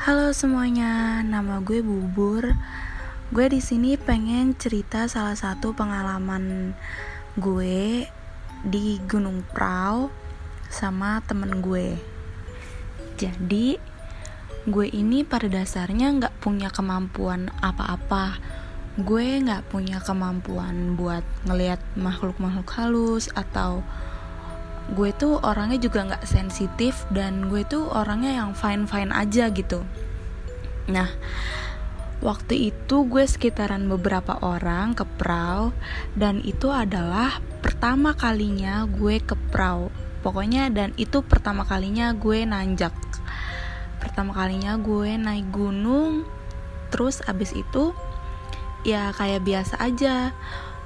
Halo semuanya, nama gue Bubur. Gue di sini pengen cerita salah satu pengalaman gue di Gunung Prau sama temen gue. Jadi, gue ini pada dasarnya nggak punya kemampuan apa-apa. Gue nggak punya kemampuan buat ngelihat makhluk-makhluk halus atau gue tuh orangnya juga nggak sensitif dan gue tuh orangnya yang fine fine aja gitu. Nah waktu itu gue sekitaran beberapa orang ke perahu dan itu adalah pertama kalinya gue ke perahu. Pokoknya dan itu pertama kalinya gue nanjak. Pertama kalinya gue naik gunung terus abis itu ya kayak biasa aja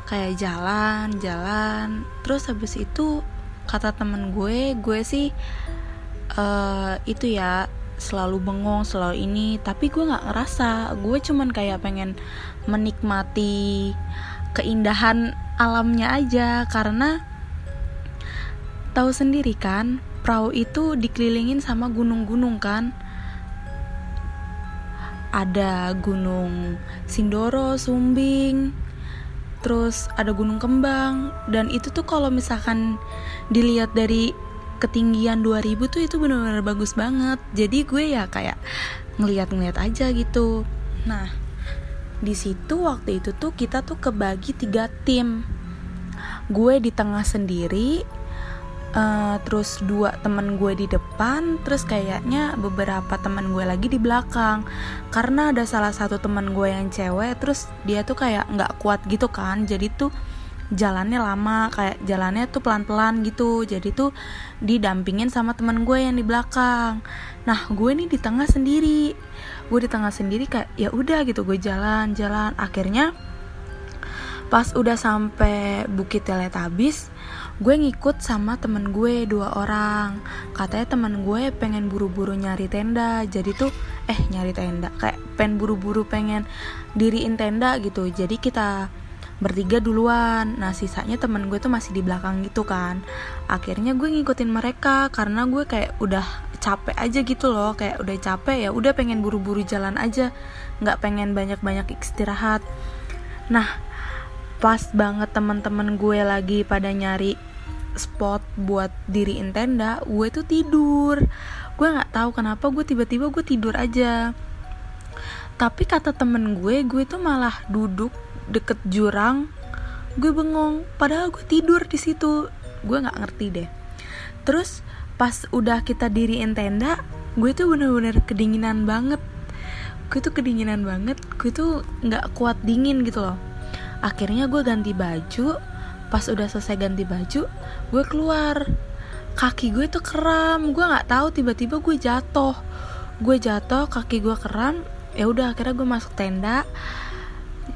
kayak jalan jalan terus habis itu kata temen gue gue sih uh, itu ya selalu bengong selalu ini tapi gue nggak ngerasa. Gue cuman kayak pengen menikmati keindahan alamnya aja karena tahu sendiri kan perahu itu dikelilingin sama gunung-gunung kan. Ada gunung Sindoro, Sumbing, terus ada gunung kembang. Dan itu tuh kalau misalkan dilihat dari ketinggian 2000 tuh itu benar-benar bagus banget. Jadi gue ya kayak ngeliat-ngeliat aja gitu. Nah di situ waktu itu tuh kita tuh kebagi tiga tim. Gue di tengah sendiri uh, terus dua temen gue di depan terus kayaknya beberapa temen gue lagi di belakang. Karena ada salah satu temen gue yang cewek terus dia tuh kayak nggak kuat gitu kan. Jadi tuh jalannya lama kayak jalannya tuh pelan-pelan gitu. Jadi tuh didampingin sama temen gue yang di belakang. Nah gue nih di tengah sendiri. Gue di tengah sendiri kayak ya udah gitu. Gue jalan-jalan. Akhirnya pas udah sampai Bukit Teletabis gue ngikut sama temen gue dua orang. Katanya temen gue pengen buru-buru nyari tenda. Jadi tuh eh nyari tenda. Kayak pengen buru-buru pengen diriin tenda gitu. Jadi kita bertiga duluan. Nah sisanya temen gue tuh masih di belakang gitu kan. Akhirnya gue ngikutin mereka karena gue kayak udah capek aja gitu loh. Kayak udah capek ya udah pengen buru-buru jalan aja. Nggak pengen banyak-banyak istirahat. Nah pas banget teman-teman gue lagi pada nyari spot buat diriin tenda gue tuh tidur. Gue nggak tahu kenapa gue tiba-tiba gue tidur aja. Tapi kata temen gue gue tuh malah duduk deket jurang. Gue bengong padahal gue tidur di situ. Gue nggak ngerti deh. Terus pas udah kita diriin tenda gue tuh bener-bener kedinginan banget. Gue tuh kedinginan banget gue tuh nggak kuat dingin gitu loh akhirnya gue ganti baju. Pas udah selesai ganti baju gue keluar. Kaki gue tuh kram gue nggak tahu tiba-tiba gue jatuh. Gue jatuh kaki gue kram ya udah akhirnya gue masuk tenda.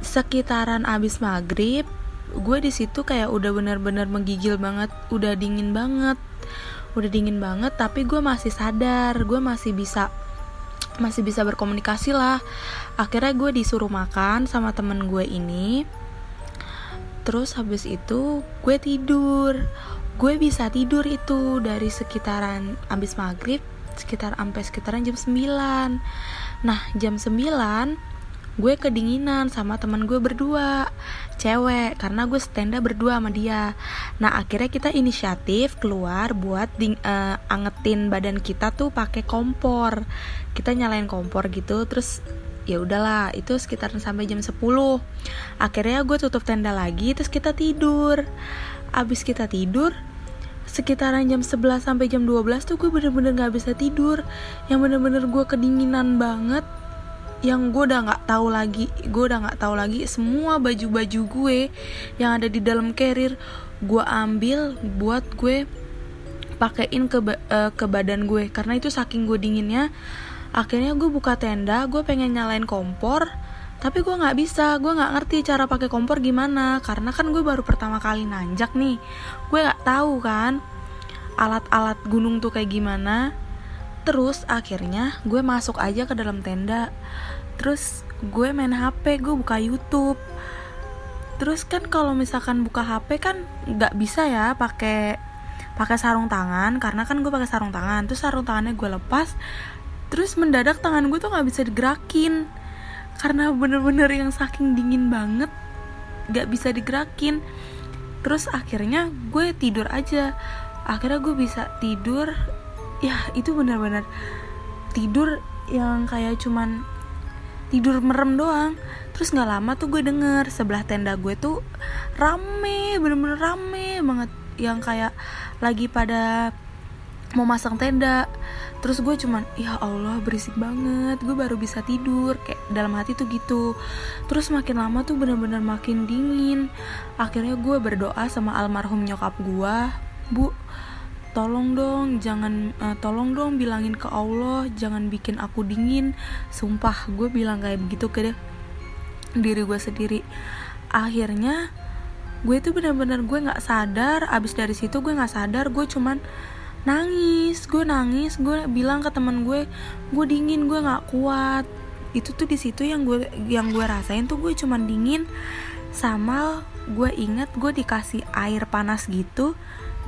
Sekitaran abis maghrib gue di situ kayak udah bener-bener menggigil banget. Udah dingin banget. Udah dingin banget tapi gue masih sadar. Gue masih bisa masih bisa berkomunikasi lah. Akhirnya gue disuruh makan sama temen gue ini terus habis itu gue tidur. Gue bisa tidur itu dari sekitaran abis maghrib sekitar sampai sekitaran jam 9 nah jam 9 gue kedinginan sama teman gue berdua. Cewek karena gue stenda berdua sama dia. Nah akhirnya kita inisiatif keluar buat ding, uh, angetin badan kita tuh pakai kompor. Kita nyalain kompor gitu terus ya udahlah itu sekitar sampai jam 10 akhirnya gue tutup tenda lagi terus kita tidur. Abis kita tidur sekitaran jam 11 sampai jam 12 tuh gue bener-bener gak bisa tidur. Yang bener-bener gue kedinginan banget yang gue udah nggak tahu lagi gue udah nggak tahu lagi semua baju-baju gue yang ada di dalam carrier gue ambil buat gue pakein ke uh, ke badan gue. Karena itu saking gue dinginnya akhirnya gue buka tenda gue pengen nyalain kompor tapi gue nggak bisa. Gue nggak ngerti cara pakai kompor gimana karena kan gue baru pertama kali nanjak nih. Gue nggak tahu kan alat-alat gunung tuh kayak gimana. Terus akhirnya gue masuk aja ke dalam tenda. Terus gue main hp gue buka youtube. Terus kan kalau misalkan buka hp kan nggak bisa ya pakai pakai sarung tangan karena kan gue pakai sarung tangan. Terus sarung tangannya gue lepas terus mendadak tangan gue tuh nggak bisa digerakin. Karena bener-bener yang saking dingin banget gak bisa digerakin. Terus akhirnya gue tidur aja. Akhirnya gue bisa tidur. Ya itu bener-bener tidur yang kayak cuman tidur merem doang. Terus nggak lama tuh gue denger sebelah tenda gue tuh rame bener-bener rame banget. Yang kayak lagi pada mau masang tenda. Terus gue cuman ya Allah berisik banget. Gue baru bisa tidur. Kayak dalam hati tuh gitu. Terus makin lama tuh bener-bener makin dingin. Akhirnya gue berdoa sama almarhum nyokap gue bu tolong dong jangan uh, tolong dong bilangin ke Allah jangan bikin aku dingin. Sumpah gue bilang kayak begitu ke deh diri gue sendiri. Akhirnya gue tuh bener-bener gue nggak sadar. Abis dari situ gue nggak sadar gue cuman nangis gue nangis gue bilang ke temen gue gue dingin gue nggak kuat. Itu tuh di situ yang gue yang gue rasain tuh gue cuman dingin sama gue inget gue dikasih air panas gitu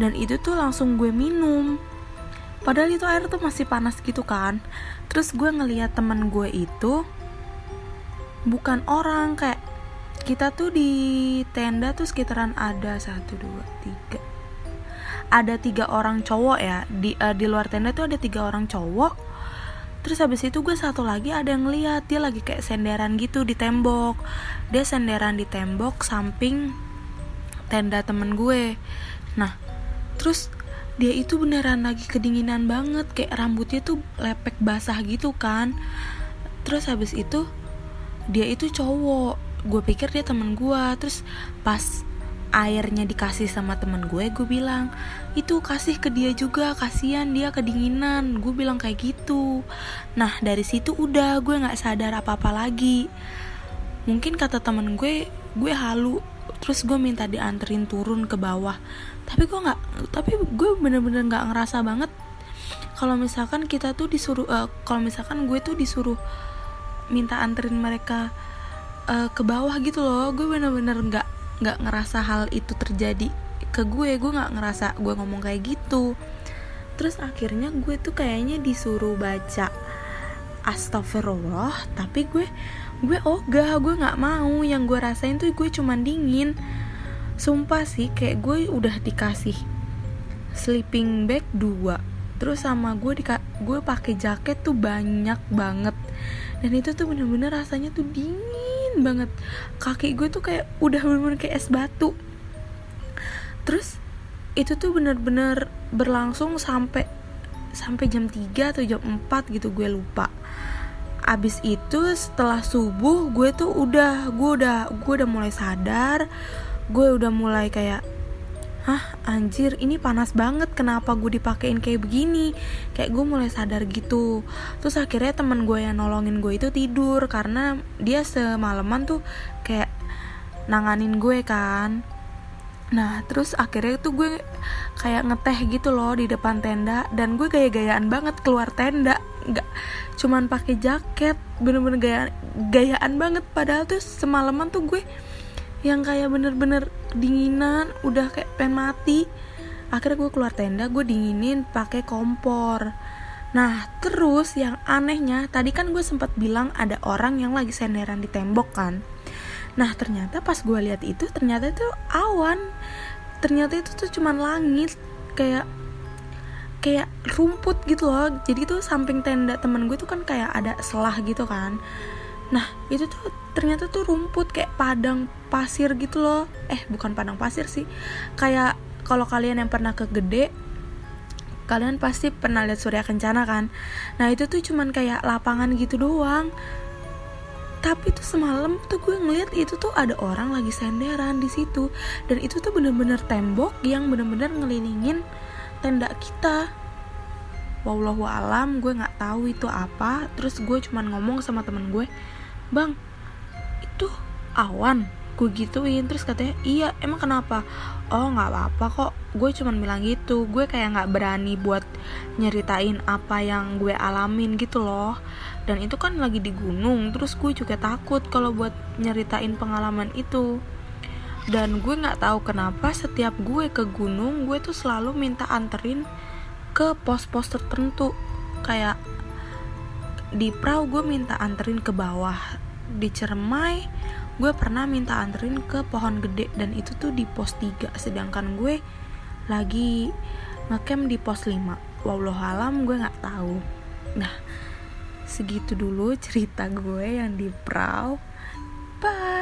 dan itu tuh langsung gue minum. Padahal itu air tuh masih panas gitu kan. Terus gue ngeliat temen gue itu bukan orang kayak kita tuh di tenda tuh sekitaran ada satu dua tiga ada tiga orang cowok ya. Di uh, di luar tenda tuh ada tiga orang cowok. Terus habis itu gue satu lagi ada yang lihat dia lagi kayak senderan gitu di tembok. Dia senderan di tembok samping tenda temen gue. Nah terus dia itu beneran lagi kedinginan banget. Kayak rambutnya tuh lepek basah gitu kan. Terus habis itu dia itu cowok. Gue pikir dia temen gue. Terus pas airnya dikasih sama temen gue gue bilang itu kasih ke dia juga kasihan dia kedinginan. Gue bilang kayak gitu. Nah dari situ udah gue nggak sadar apa apa lagi. Mungkin kata temen gue gue halu. Terus gue minta dianterin turun ke bawah. Tapi gue nggak tapi gue bener-bener nggak ngerasa banget. Kalau misalkan kita tuh disuruh uh, kalau misalkan gue tuh disuruh minta anterin mereka uh, ke bawah gitu loh gue bener-bener nggak nggak ngerasa hal itu terjadi ke gue. Gue nggak ngerasa gue ngomong kayak gitu. Terus akhirnya gue tuh kayaknya disuruh baca astagfirullah tapi gue gue ogah. Gue nggak mau. Yang gue rasain tuh gue cuman dingin. Sumpah sih kayak gue udah dikasih sleeping bag dua. Terus sama gue di gue pakai jaket tuh banyak banget. Dan itu tuh bener-bener rasanya tuh dingin dingin banget. Kaki gue tuh kayak udah bener-bener kayak es batu. Terus itu tuh bener-bener berlangsung sampai sampai jam 3 atau jam 4 gitu gue lupa. Abis itu setelah subuh gue tuh udah gue udah gue udah mulai sadar. Gue udah mulai kayak hah anjir ini panas banget kenapa gue dipakein kayak begini? Kayak gue mulai sadar gitu. Terus akhirnya teman gue yang nolongin gue itu tidur karena dia semalaman tuh kayak nanganin gue kan. Nah terus akhirnya tuh gue kayak ngeteh gitu loh di depan tenda Dan gue gaya-gayaan banget keluar tenda. Nggak cuman pakai jaket Bener-bener gaya, gayaan banget. Padahal tuh semalaman tuh gue yang kayak bener-bener dinginan udah kayak pengen mati. Akhirnya gue keluar tenda gue dinginin pakai kompor. Nah terus yang anehnya tadi kan gue sempat bilang ada orang yang lagi senderan di tembok kan. Nah ternyata pas gue lihat itu ternyata itu awan. Ternyata itu tuh cuman langit kayak kayak rumput gitu loh. Jadi tuh samping tenda temen gue tuh kan kayak ada selah gitu kan nah itu tuh ternyata tuh rumput kayak padang pasir gitu loh. Eh bukan padang pasir sih. Kayak kalau kalian yang pernah ke gede kalian pasti pernah lihat surya kencana kan? Nah itu tuh cuman kayak lapangan gitu doang. Tapi tuh semalam tuh gue ngeliat itu tuh ada orang lagi senderan di situ. Dan itu tuh bener-bener tembok yang bener-bener ngelilingin tenda kita. Wallahu alam gue nggak tahu itu apa. Terus gue cuman ngomong sama temen gue bang itu awan. Gue gituin terus katanya iya emang kenapa? Oh nggak apa-apa kok. Gue cuman bilang gitu. Gue kayak nggak berani buat nyeritain apa yang gue alamin gitu loh. Dan itu kan lagi di gunung terus gue juga takut kalau buat nyeritain pengalaman itu. Dan gue nggak tahu kenapa setiap gue ke gunung gue tuh selalu minta anterin ke pos-pos tertentu. Kayak di perahu gue minta anterin ke bawah. Di Cermai gue pernah minta anterin ke pohon gede dan itu tuh di pos 3 sedangkan gue lagi ngecamp di pos 5 wallahualam gue nggak tahu. Nah segitu dulu cerita gue yang di perahu. Bye